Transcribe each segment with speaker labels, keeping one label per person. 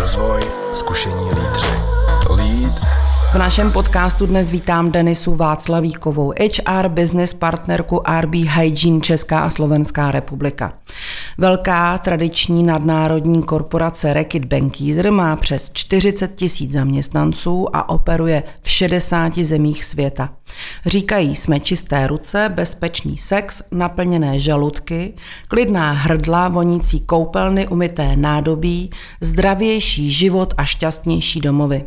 Speaker 1: rozvoj, zkušení lídři. Lead
Speaker 2: v našem podcastu dnes vítám Denisu Václavíkovou, HR business partnerku RB Hygiene Česká a Slovenská republika. Velká tradiční nadnárodní korporace Rekit Benckiser má přes 40 tisíc zaměstnanců a operuje v 60 zemích světa. Říkají, jsme čisté ruce, bezpečný sex, naplněné žaludky, klidná hrdla, vonící koupelny, umyté nádobí, zdravější život a šťastnější domovy.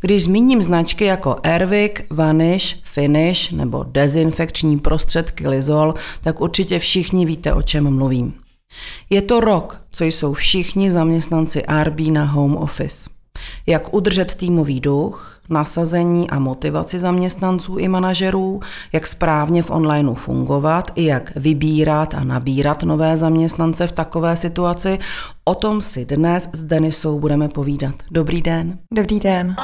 Speaker 2: Když zmíním značky jako Airwick, Vanish, Finish nebo dezinfekční prostředky Lizol, tak určitě všichni víte, o čem mluvím. Je to rok, co jsou všichni zaměstnanci RB na home office. Jak udržet týmový duch, nasazení a motivaci zaměstnanců i manažerů, jak správně v onlineu fungovat i jak vybírat a nabírat nové zaměstnance v takové situaci, o tom si dnes s Denisou budeme povídat. Dobrý den.
Speaker 3: Dobrý den.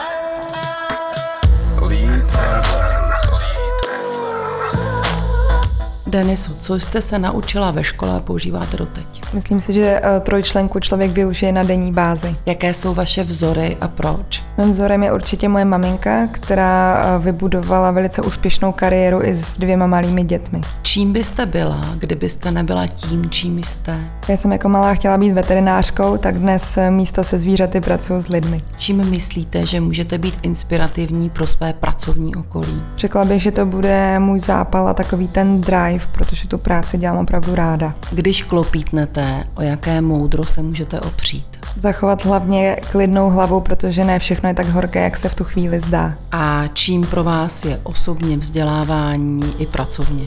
Speaker 2: Denisu, co jste se naučila ve škole a používáte doteď?
Speaker 3: Myslím si, že eh, trojčlenku člověk využije na denní bázi.
Speaker 2: Jaké jsou vaše vzory a proč?
Speaker 3: Mým vzorem je určitě moje maminka, která eh, vybudovala velice úspěšnou kariéru i s dvěma malými dětmi.
Speaker 2: Čím byste byla, kdybyste nebyla tím, čím jste?
Speaker 3: Já jsem jako malá chtěla být veterinářkou, tak dnes eh, místo se zvířaty pracuji s lidmi.
Speaker 2: Čím myslíte, že můžete být inspirativní pro své pracovní okolí?
Speaker 3: Řekla bych, že to bude můj zápal a takový ten drive, protože tu práci dělám opravdu ráda.
Speaker 2: Když klopítnete, o jaké moudro se můžete opřít?
Speaker 3: Zachovat hlavně klidnou hlavu, protože ne všechno je tak horké, jak se v tu chvíli zdá.
Speaker 2: A čím pro vás je osobně vzdělávání i pracovně?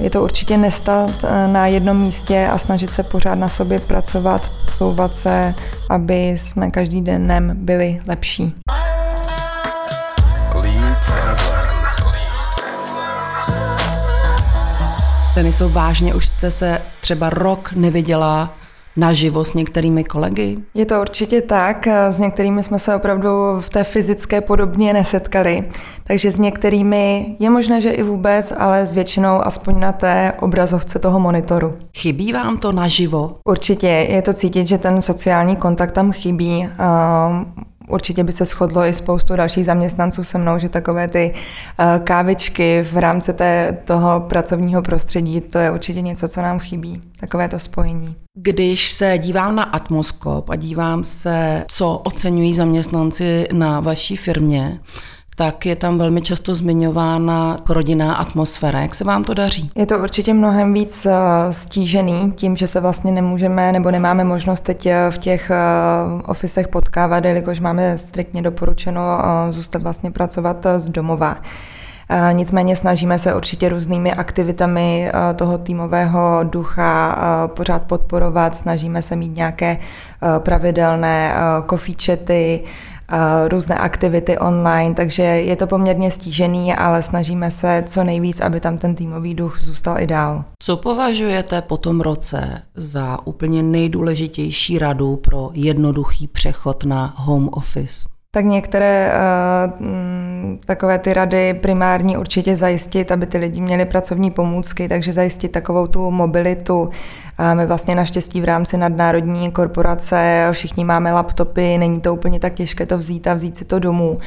Speaker 3: Je to určitě nestat eh, na jednom místě a snažit se pořád na sobě pracovat, posouvat se, aby jsme každý den byli lepší.
Speaker 2: Deniso, vážně už jste se třeba rok neviděla naživo s některými kolegy?
Speaker 3: Je to určitě tak. S některými jsme se opravdu v té fyzické podobně nesetkali. Takže s některými je možné, že i vůbec, ale s většinou aspoň na té obrazovce toho monitoru.
Speaker 2: Chybí vám to naživo?
Speaker 3: Určitě. Je to cítit, že ten sociální kontakt tam chybí. Určitě by se shodlo i spoustu dalších zaměstnanců se mnou, že takové ty eh, kávičky v rámci té, toho pracovního prostředí, to je určitě něco, co nám chybí, takové to spojení.
Speaker 2: Když se dívám na Atmoskop a dívám se, co oceňují zaměstnanci na vaší firmě, tak je tam velmi často zmiňována rodinná atmosféra. Jak se vám to daří?
Speaker 3: Je to určitě mnohem víc eh, stížený tím, že se vlastně nemůžeme nebo nemáme možnost teď eh, v těch eh, ofisech potkávat, jelikož máme striktně doporučeno zůstat vlastně pracovat z domova. Nicméně snažíme se určitě různými aktivitami toho týmového ducha pořád podporovat, snažíme se mít nějaké pravidelné chaty, různé aktivity online, takže je to poměrně stížený, ale snažíme se co nejvíc, aby tam ten týmový duch zůstal i dál.
Speaker 2: Co považujete po tom roce za úplně nejdůležitější radu pro jednoduchý přechod na home office?
Speaker 3: Tak některé uh, takové ty rady primární určitě zajistit, aby ty lidi měli pracovní pomůcky, takže zajistit takovou tu mobilitu. My vlastně naštěstí v rámci nadnárodní korporace všichni máme laptopy, není to úplně tak těžké to vzít a vzít si to domů.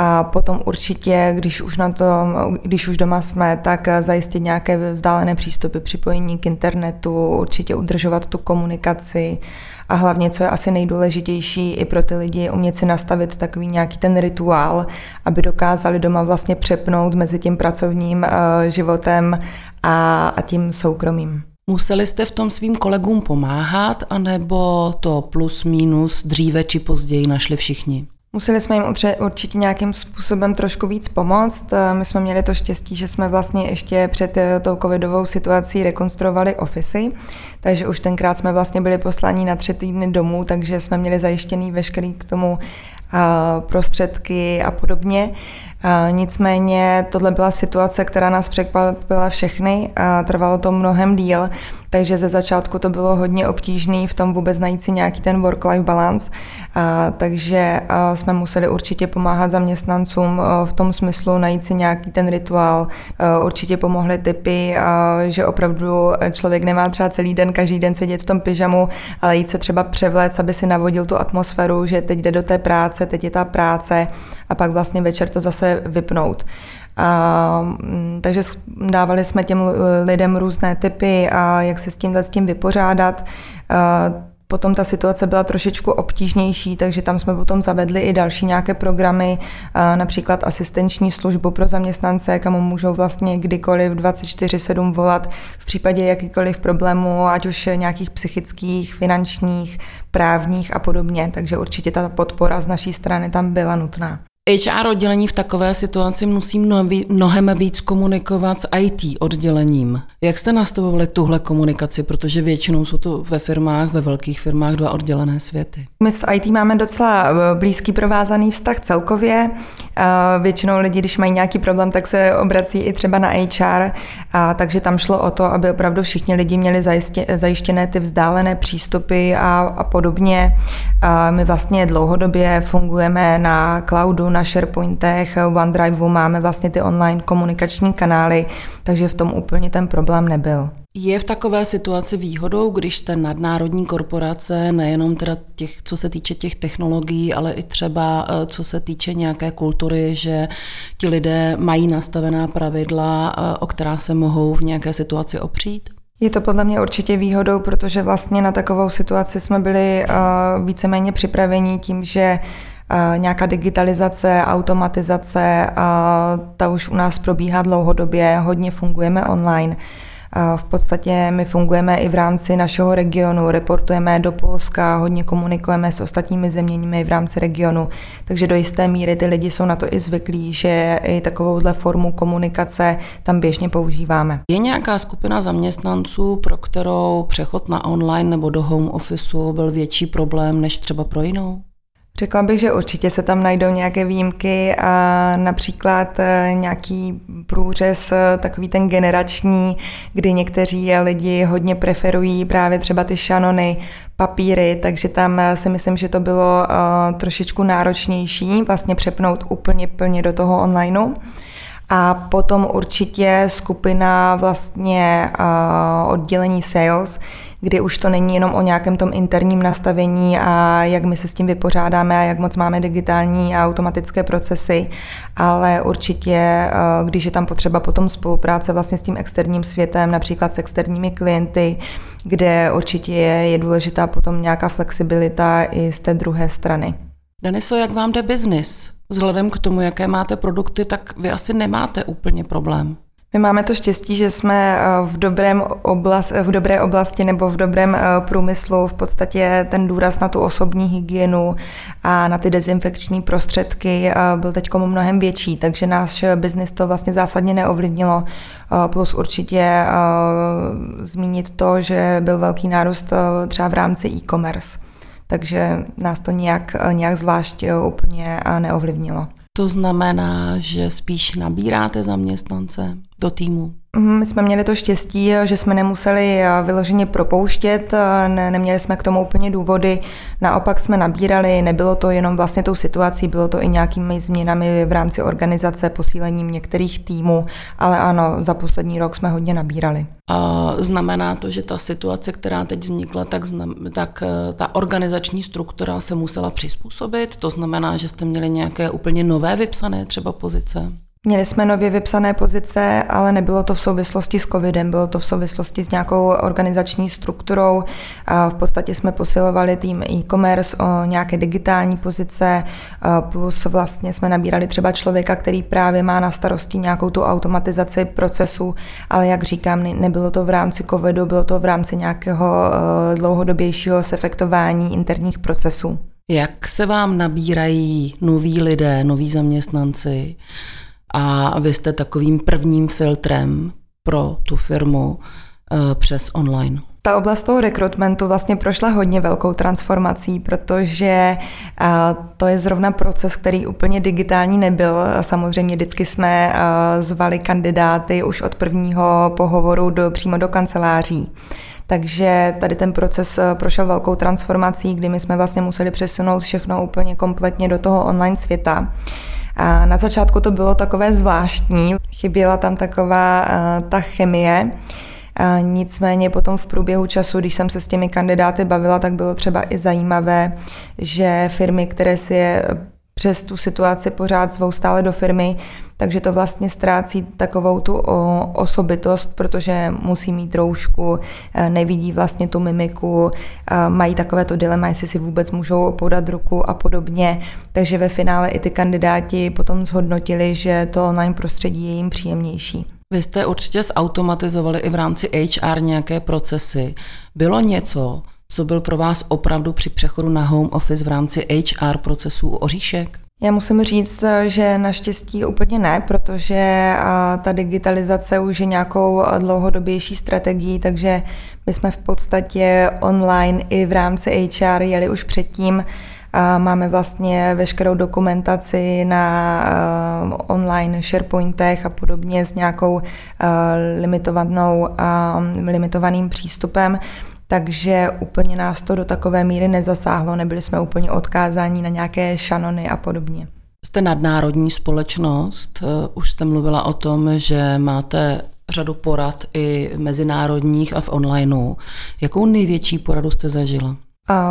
Speaker 3: A potom určitě, když už, na tom, když už doma jsme, tak zajistit nějaké vzdálené přístupy, připojení k internetu, určitě udržovat tu komunikaci a hlavně, co je asi nejdůležitější i pro ty lidi, umět si nastavit takový nějaký ten rituál, aby dokázali doma vlastně přepnout mezi tím pracovním uh, životem a, a tím soukromým.
Speaker 2: Museli jste v tom svým kolegům pomáhat, anebo to plus minus dříve či později našli všichni?
Speaker 3: Museli jsme jim určitě nějakým způsobem trošku víc pomoct. Eh, my jsme měli to štěstí, že jsme vlastně ještě před eh, tou covidovou situací rekonstruovali ofisy, takže už tenkrát jsme vlastně byli poslaní na tři týdny domů, takže jsme měli zajištěný veškerý k tomu prostředky a podobně. Nicméně tohle byla situace, která nás překvapila všechny. Trvalo to mnohem díl, takže ze začátku to bylo hodně obtížné v tom vůbec najít si nějaký ten work-life balance, a, takže a, jsme museli určitě pomáhat zaměstnancům a, v tom smyslu najít si nějaký ten rituál. A, určitě pomohly typy, a, že opravdu člověk nemá třeba celý den, každý den sedět v tom pyžamu, ale jít se třeba převléct, aby si navodil tu atmosféru, že teď jde do té práce, teď je ta práce a pak vlastně večer to zase vypnout. A, mm, takže dávali jsme těm lidem různé typy, a jak se s tím, s tím vypořádat. A, Potom ta situace byla trošičku obtížnější, takže tam jsme potom zavedli i další nějaké programy, například asistenční službu pro zaměstnance, kam můžou vlastně kdykoliv 24-7 volat v případě jakýkoliv problémů, ať už nějakých psychických, finančních, právních a podobně. Takže určitě ta podpora z naší strany tam byla nutná.
Speaker 2: HR oddělení v takové situaci musí mnohem víc komunikovat s IT oddělením. Jak jste nastavovali tuhle komunikaci, protože většinou jsou to ve firmách, ve velkých firmách dva oddělené světy?
Speaker 3: My s IT máme docela eh, blízký provázaný vztah celkově. Většinou lidi, když mají nějaký problém, tak se obrací i třeba na HR, a takže tam šlo o to, aby opravdu všichni lidi měli zajištěné ty vzdálené přístupy a, a podobně. My vlastně dlouhodobě fungujeme na cloudu, na SharePointech, OneDriveu máme vlastně ty online komunikační kanály, takže v tom úplně ten problém nebyl.
Speaker 2: Je v takové situaci výhodou, když jste nadnárodní korporace, nejenom teda těch, co se týče těch technologií, ale i třeba eh, co se týče nějaké kultury, že ti lidé mají nastavená pravidla, eh, o která se mohou v nějaké situaci opřít?
Speaker 3: Je to podle mě určitě výhodou, protože vlastně na takovou situaci jsme byli uh, víceméně připraveni tím, že nějaká digitalizace, automatizace, ta už u nás probíhá dlouhodobě, hodně fungujeme online. V podstatě my fungujeme i v rámci našeho regionu, reportujeme do Polska, hodně komunikujeme s ostatními zeměními v rámci regionu, takže do jisté míry ty lidi jsou na to i zvyklí, že i takovouhle formu komunikace tam běžně používáme.
Speaker 2: Je nějaká skupina zaměstnanců, pro kterou přechod na online nebo do home officeu byl větší problém než třeba pro jinou?
Speaker 3: Řekla bych, že určitě se tam najdou nějaké výjimky a například e, nějaký průřez, e, takový ten generační, kdy někteří lidi hodně preferují právě třeba ty šanony, papíry, takže tam e, si myslím, že to bylo trošičku náročnější vlastně přepnout úplně plně do toho onlineu. A potom určitě skupina vlastně oddělení sales, kdy už to není jenom o nějakém tom interním nastavení a jak my se s tím vypořádáme a jak moc máme digitální a automatické procesy, ale určitě, eh, když je tam potřeba potom spolupráce vlastně s tím externím světem, například s externími klienty, kde určitě je, je důležitá potom nějaká flexibilita i z té druhé strany.
Speaker 2: Deniso, jak vám jde biznis? Vzhledem k tomu, jaké máte produkty, tak vy asi nemáte úplně problém.
Speaker 3: My máme to štěstí, že jsme eh, v, dobrém oblast, v dobré oblasti nebo v dobrém eh, průmyslu v podstatě ten důraz na tu osobní hygienu a na ty dezinfekční prostředky eh, byl teď mnohem větší, takže náš biznis to vlastně zásadně neovlivnilo. Plus určitě zmínit to, že byl velký nárůst třeba v rámci e-commerce, takže nás to nějak, nějak zvlášť úplně neovlivnilo.
Speaker 2: To znamená, že spíš nabíráte zaměstnance do týmu?
Speaker 3: My jsme měli to štěstí, že jsme nemuseli eh, vyloženě propouštět, eh, ne, neměli jsme k tomu úplně důvody, naopak jsme nabírali, nebylo to jenom vlastně tou situací, bylo to i nějakými změnami v rámci organizace, posílením některých týmů, ale ano, za poslední rok jsme hodně nabírali.
Speaker 2: A znamená to, že ta situace, která teď vznikla, tak, znam, tak eh, ta organizační struktura se musela přizpůsobit, to znamená, že jste měli nějaké úplně nové vypsané třeba pozice?
Speaker 3: Měli jsme nově vypsané pozice, ale nebylo to v souvislosti s covidem, bylo to v souvislosti s nějakou organizační strukturou. V podstatě jsme posilovali tým e-commerce o nějaké digitální pozice, plus vlastně jsme nabírali třeba člověka, který právě má na starosti nějakou tu automatizaci procesu, ale jak říkám, nebylo to v rámci covidu, bylo to v rámci nějakého e, dlouhodobějšího sefektování interních procesů.
Speaker 2: Jak se vám nabírají noví lidé, noví zaměstnanci? A vy jste takovým prvním filtrem pro tu firmu eh, přes online.
Speaker 3: Ta oblast toho rekrutmentu vlastně prošla hodně velkou transformací, protože to je zrovna proces, který úplně digitální nebyl. Samozřejmě vždycky jsme zvali kandidáty už od prvního pohovoru do, přímo do kanceláří. Takže tady ten proces prošel velkou transformací, kdy my jsme vlastně museli přesunout všechno úplně kompletně do toho online světa. A na začátku to bylo takové zvláštní, chyběla tam taková ta chemie, a nicméně potom v průběhu času, když jsem se s těmi kandidáty bavila, tak bylo třeba i zajímavé, že firmy, které si je přes tu situaci pořád zvou stále do firmy, takže to vlastně ztrácí takovou tu osobitost, protože musí mít roušku, e, nevidí vlastně tu mimiku, e, mají takové to dilema, jestli si vůbec můžou podat ruku a podobně. Takže ve finále i ty kandidáti potom zhodnotili, že to online prostředí je jim příjemnější.
Speaker 2: Vy jste určitě zautomatizovali i v rámci HR nějaké procesy. Bylo něco, co byl pro vás opravdu při přechodu na home office v rámci HR procesů oříšek?
Speaker 3: Já musím říct, že naštěstí úplně ne, protože ta digitalizace už je nějakou dlouhodobější strategií, takže my jsme v podstatě online i v rámci HR jeli už předtím. Máme vlastně veškerou dokumentaci na online SharePointech a podobně s nějakou limitovanou, limitovaným přístupem takže úplně nás to do takové míry nezasáhlo, nebyli jsme úplně odkázáni na nějaké šanony a podobně.
Speaker 2: Jste nadnárodní společnost, eh, už jste mluvila o tom, že máte řadu porad i mezinárodních a v onlineu. Jakou největší poradu jste zažila?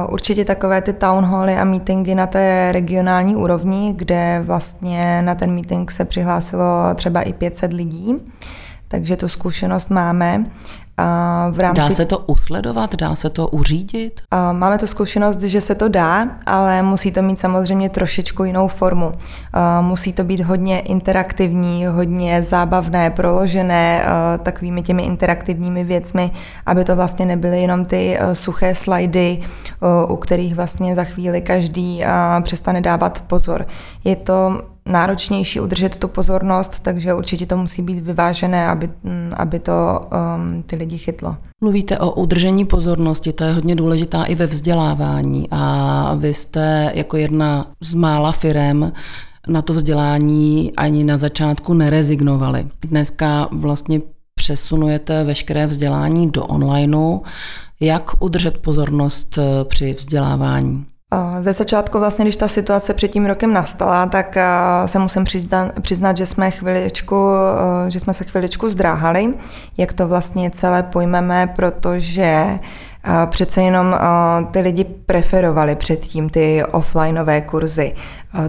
Speaker 3: Určitě takové ty town hally a meetingy na té regionální úrovni, kde vlastně na ten meeting se přihlásilo třeba i 500 lidí, takže tu zkušenost máme.
Speaker 2: V rámci... Dá se to usledovat, dá se to uřídit?
Speaker 3: Máme tu zkušenost, že se to dá, ale musí to mít samozřejmě trošičku jinou formu. Musí to být hodně interaktivní, hodně zábavné, proložené takovými těmi interaktivními věcmi, aby to vlastně nebyly jenom ty suché slajdy, u kterých vlastně za chvíli každý přestane dávat pozor. Je to náročnější udržet tu pozornost, takže určitě to musí být vyvážené, aby, mm, aby to um, ty lidi chytlo.
Speaker 2: Mluvíte o udržení pozornosti, to je hodně důležitá i ve vzdělávání a vy jste jako jedna z mála firem na to vzdělání ani na začátku nerezignovali. Dneska vlastně přesunujete veškeré vzdělání do onlineu. Jak udržet pozornost eh, při vzdělávání?
Speaker 3: Ze začátku vlastně, když ta situace před tím rokem nastala, tak se musím přiznat, že jsme chviličku, že jsme se chviličku zdráhali, jak to vlastně celé pojmeme, protože přece jenom ty lidi preferovali předtím ty offlineové kurzy.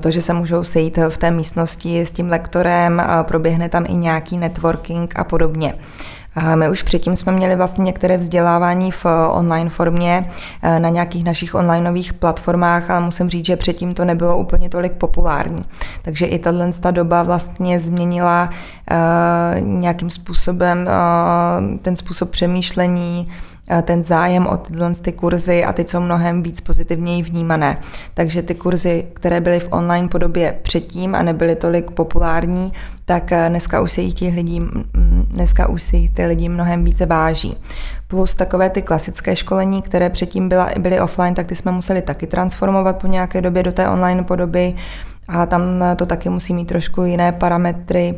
Speaker 3: To, že se můžou sejít v té místnosti s tím lektorem, proběhne tam i nějaký networking a podobně. My už předtím jsme měli vlastně některé vzdělávání v online formě eh, na nějakých našich onlineových platformách, ale musím říct, že předtím to nebylo úplně tolik populární. Takže i tahle doba vlastně změnila eh, nějakým způsobem eh, ten způsob přemýšlení, ten zájem o tyhle ty kurzy a ty jsou mnohem víc pozitivněji vnímané. Takže ty kurzy, které byly v online podobě předtím a nebyly tolik populární, tak dneska už se jich těch lidí, dneska už si ty lidi mnohem více váží. Plus takové ty klasické školení, které předtím byla, byly offline, tak ty jsme museli taky transformovat po nějaké době do té online podoby a tam to taky musí mít trošku jiné parametry,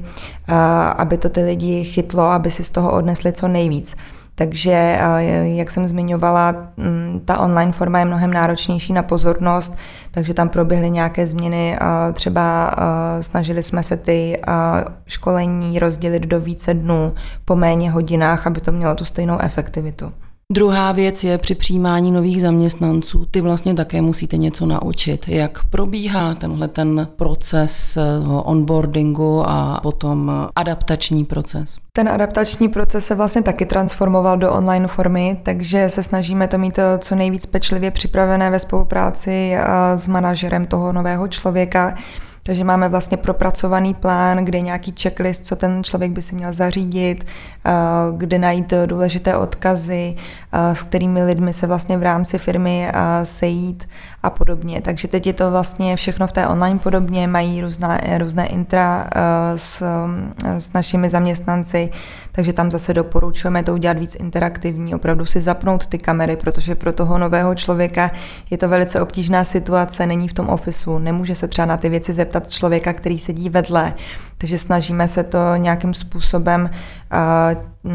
Speaker 3: aby to ty lidi chytlo, aby si z toho odnesli co nejvíc. Takže, jak jsem zmiňovala, mm, ta online forma je mnohem náročnější na pozornost, takže tam proběhly nějaké změny. Třeba snažili jsme se ty školení rozdělit do více dnů po méně hodinách, aby to mělo tu stejnou efektivitu.
Speaker 2: Druhá věc je při přijímání nových zaměstnanců. Ty vlastně také musíte něco naučit. Jak probíhá tenhle ten proces eh, onboardingu a potom adaptační proces?
Speaker 3: Ten adaptační proces se vlastně taky transformoval do online formy, takže se snažíme to mít eh, co nejvíc pečlivě připravené ve spolupráci eh, s manažerem toho nového člověka, Takže máme vlastně propracovaný plán, kde je nějaký checklist, co ten člověk by si měl zařídit, eh, kde najít důležité odkazy, eh, s kterými lidmi se vlastně v rámci firmy eh, sejít a podobně. Takže teď je to vlastně všechno v té online podobně, mají různá, různé intra s, s našimi zaměstnanci, takže tam zase doporučujeme to udělat víc interaktivní, opravdu si zapnout ty kamery, protože pro toho nového člověka je to velice obtížná situace, není v tom ofisu, nemůže se třeba na ty věci zeptat člověka, který sedí vedle, takže snažíme se to nějakým způsobem uh,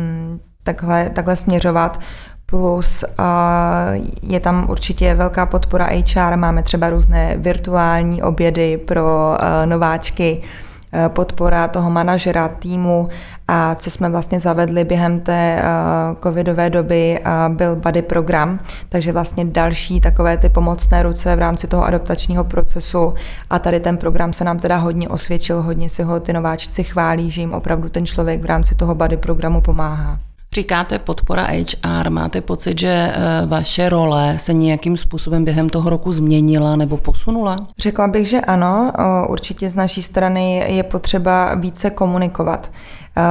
Speaker 3: takhle, takhle směřovat. Plus uh, je tam určitě velká podpora HR, máme třeba různé virtuální obědy pro uh, nováčky, Eh, podpora toho manažera, týmu a co jsme vlastně zavedli během té uh, covidové doby, uh, byl buddy program, takže vlastně další takové ty pomocné ruce v rámci toho adaptačního procesu a tady ten program se nám teda hodně osvědčil, hodně si ho ty nováčci chválí, že jim opravdu ten člověk v rámci toho buddy programu pomáhá.
Speaker 2: Říkáte podpora HR, máte pocit, že eh, vaše role se nějakým způsobem během toho roku změnila nebo posunula?
Speaker 3: Řekla bych, že ano. Určitě z naší strany je potřeba více komunikovat.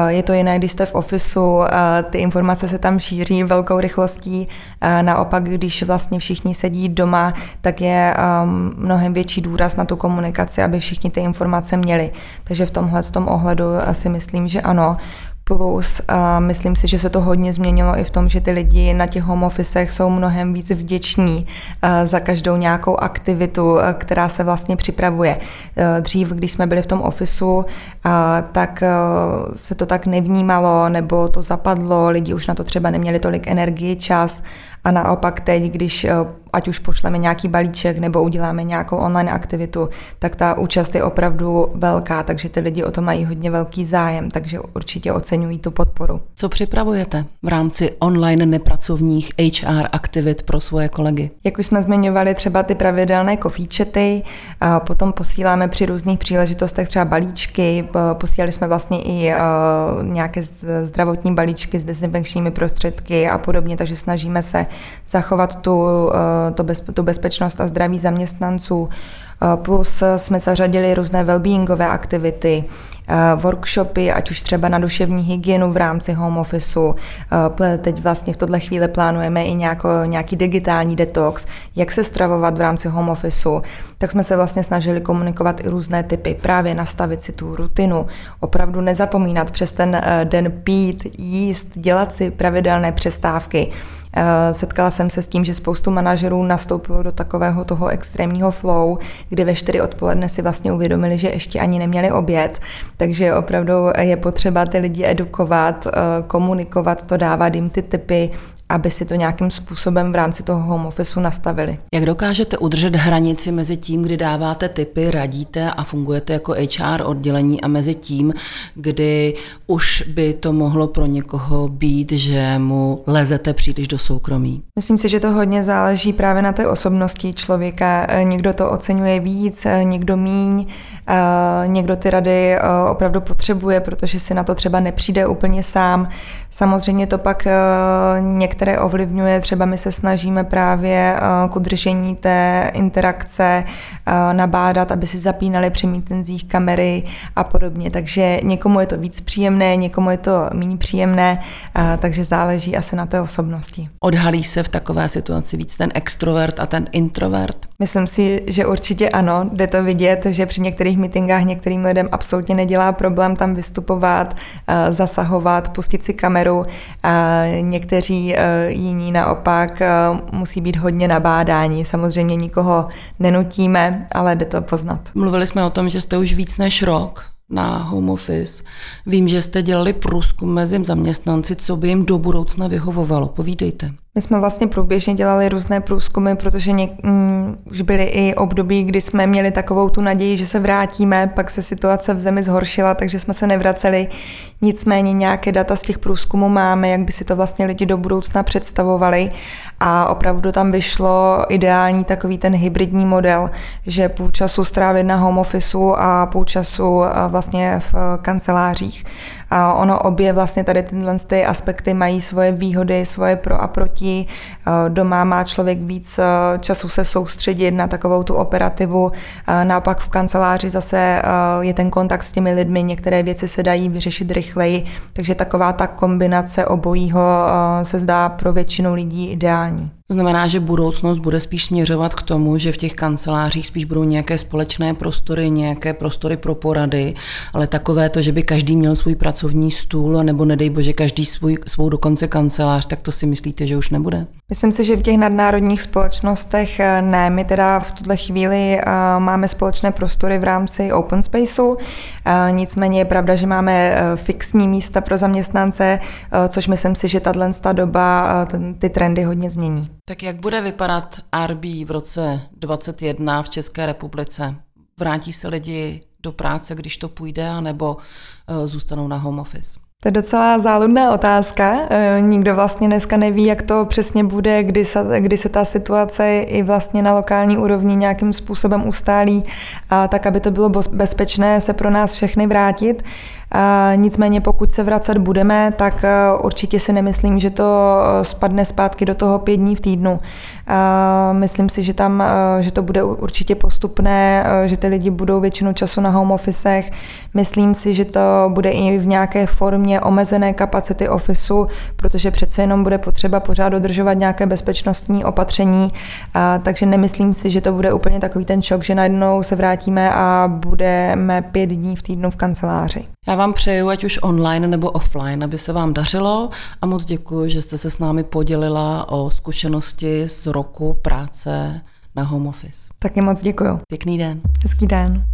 Speaker 3: Je to jiné, když jste v ofisu, ty informace se tam šíří velkou rychlostí. Naopak, když vlastně všichni sedí doma, tak je mnohem větší důraz na tu komunikaci, aby všichni ty informace měli. Takže v tomhle tom ohledu si myslím, že ano. Plus a myslím si, že se to hodně změnilo i v tom, že ty lidi na těch home officech jsou mnohem víc vděční za každou nějakou aktivitu, která se vlastně připravuje. Dřív, když jsme byli v tom ofisu, tak se to tak nevnímalo nebo to zapadlo, lidi už na to třeba neměli tolik energie, čas a naopak teď, když ať už pošleme nějaký balíček nebo uděláme nějakou online aktivitu, tak ta účast je opravdu velká, takže ty lidi o to mají hodně velký zájem, takže určitě oceňují tu podporu.
Speaker 2: Co připravujete v rámci online nepracovních HR aktivit pro svoje kolegy?
Speaker 3: Jak už jsme zmiňovali, třeba ty pravidelné kofíčety, a potom posíláme při různých příležitostech třeba balíčky, posílali jsme vlastně i nějaké zdravotní balíčky s dezinfekčními prostředky a podobně, takže snažíme se zachovat tu to bez, tu bezpečnost a zdraví zaměstnanců. Eh, plus jsme zařadili různé wellbeingové aktivity, eh, workshopy, ať už třeba na duševní hygienu v rámci home officeu. Eh, teď vlastně v tohle chvíli plánujeme i nějako, nějaký digitální detox, jak se stravovat v rámci home officeu. Tak jsme se vlastně snažili komunikovat i různé typy, právě nastavit si tu rutinu, opravdu nezapomínat přes ten den pít, jíst, dělat si pravidelné přestávky. Eh, setkala jsem se s tím, že spoustu manažerů nastoupilo do takového toho extrémního flow, kdy ve 4 odpoledne si vlastně uvědomili, že ještě ani neměli oběd, takže opravdu je potřeba ty lidi edukovat, eh, komunikovat to, dávat jim ty typy, aby si to nějakým způsobem v rámci toho home officeu nastavili.
Speaker 2: Jak dokážete udržet hranici mezi tím, kdy dáváte typy, radíte a fungujete jako HR oddělení a mezi tím, kdy už by to mohlo pro někoho být, že mu lezete příliš do soukromí?
Speaker 3: Myslím si, že to hodně záleží právě na té osobnosti člověka. Někdo to oceňuje víc, někdo míň, někdo ty rady opravdu potřebuje, protože si na to třeba nepřijde úplně sám. Samozřejmě to pak někdo některé ovlivňuje. Třeba my se snažíme právě eh, k udržení té interakce eh, nabádat, aby si zapínali při mítenzích kamery a podobně. Takže někomu je to víc příjemné, někomu je to méně příjemné, eh, takže záleží asi na té osobnosti.
Speaker 2: Odhalí se v takové situaci víc ten extrovert a ten introvert?
Speaker 3: Myslím si, že určitě ano. Jde to vidět, že při některých mítinkách některým lidem absolutně nedělá problém tam vystupovat, zasahovat, pustit si kameru. Někteří jiní naopak eh, musí být hodně nabádání. Samozřejmě nikoho nenutíme, ale jde to poznat.
Speaker 2: Mluvili jsme o tom, že jste už víc než rok na home office. Vím, že jste dělali průzkum mezi zaměstnanci, co by jim do budoucna vyhovovalo. Povídejte.
Speaker 3: My jsme vlastně průběžně dělali různé průzkumy, protože něk, mm, už byly i období, kdy jsme měli takovou tu naději, že se vrátíme, pak se situace v zemi zhoršila, takže jsme se nevraceli. Nicméně nějaké data z těch průzkumů máme, jak by si to vlastně lidi do budoucna představovali a opravdu tam vyšlo ideální takový ten hybridní model, že půl času strávit na home officeu a půl času vlastně v kancelářích. A ono obě vlastně tady tyhle ty aspekty mají svoje výhody, svoje pro a proti. Doma má člověk víc času se soustředit na takovou tu operativu, naopak v kanceláři zase je ten kontakt s těmi lidmi, některé věci se dají vyřešit rychleji, takže taková ta kombinace obojího se zdá pro většinu lidí ideální.
Speaker 2: Znamená, že budoucnost bude spíš směřovat k tomu, že v těch kancelářích spíš budou nějaké společné prostory, nějaké prostory pro porady, ale takové to, že by každý měl svůj pracovní stůl, nebo nedej bože každý svůj, svou dokonce kancelář, tak to si myslíte, že už nebude?
Speaker 3: Myslím si, že v těch nadnárodních společnostech eh, ne. My teda v tuhle chvíli uh, máme společné prostory v rámci Open Spaceu, uh, nicméně je pravda, že máme fixní místa pro zaměstnance, což myslím si, že tato doba ty trendy hodně změní.
Speaker 2: Tak jak bude vypadat RB v roce 2021 v České republice? Vrátí se lidi do práce, když to půjde, anebo zůstanou na home office?
Speaker 3: To je docela záludná otázka. E, nikdo vlastně dneska neví, jak to přesně bude, kdy se, kdy se ta situace i vlastně na lokální úrovni nějakým způsobem ustálí, a tak aby to bylo bezpečné se pro nás všechny vrátit. Nicméně pokud se vracet budeme, tak e, určitě si nemyslím, že to e, spadne zpátky do toho pět dní v týdnu. Myslím si, že tam, e, že to bude určitě postupné, že ty lidi budou většinu času na home officech. Myslím si, že to bude i v nějaké formě omezené kapacity ofisu, protože přece jenom bude potřeba pořád dodržovat nějaké bezpečnostní opatření, takže nemyslím si, že to bude úplně takový ten šok, že najednou se vrátíme a budeme pět dní v týdnu v kanceláři.
Speaker 2: Já vám přeju, ať už online nebo offline, aby se vám dařilo a moc děkuji, že jste se s námi podělila o zkušenosti z roku práce na home office.
Speaker 3: Taky moc děkuji.
Speaker 2: Pěkný den.
Speaker 3: Hezký den.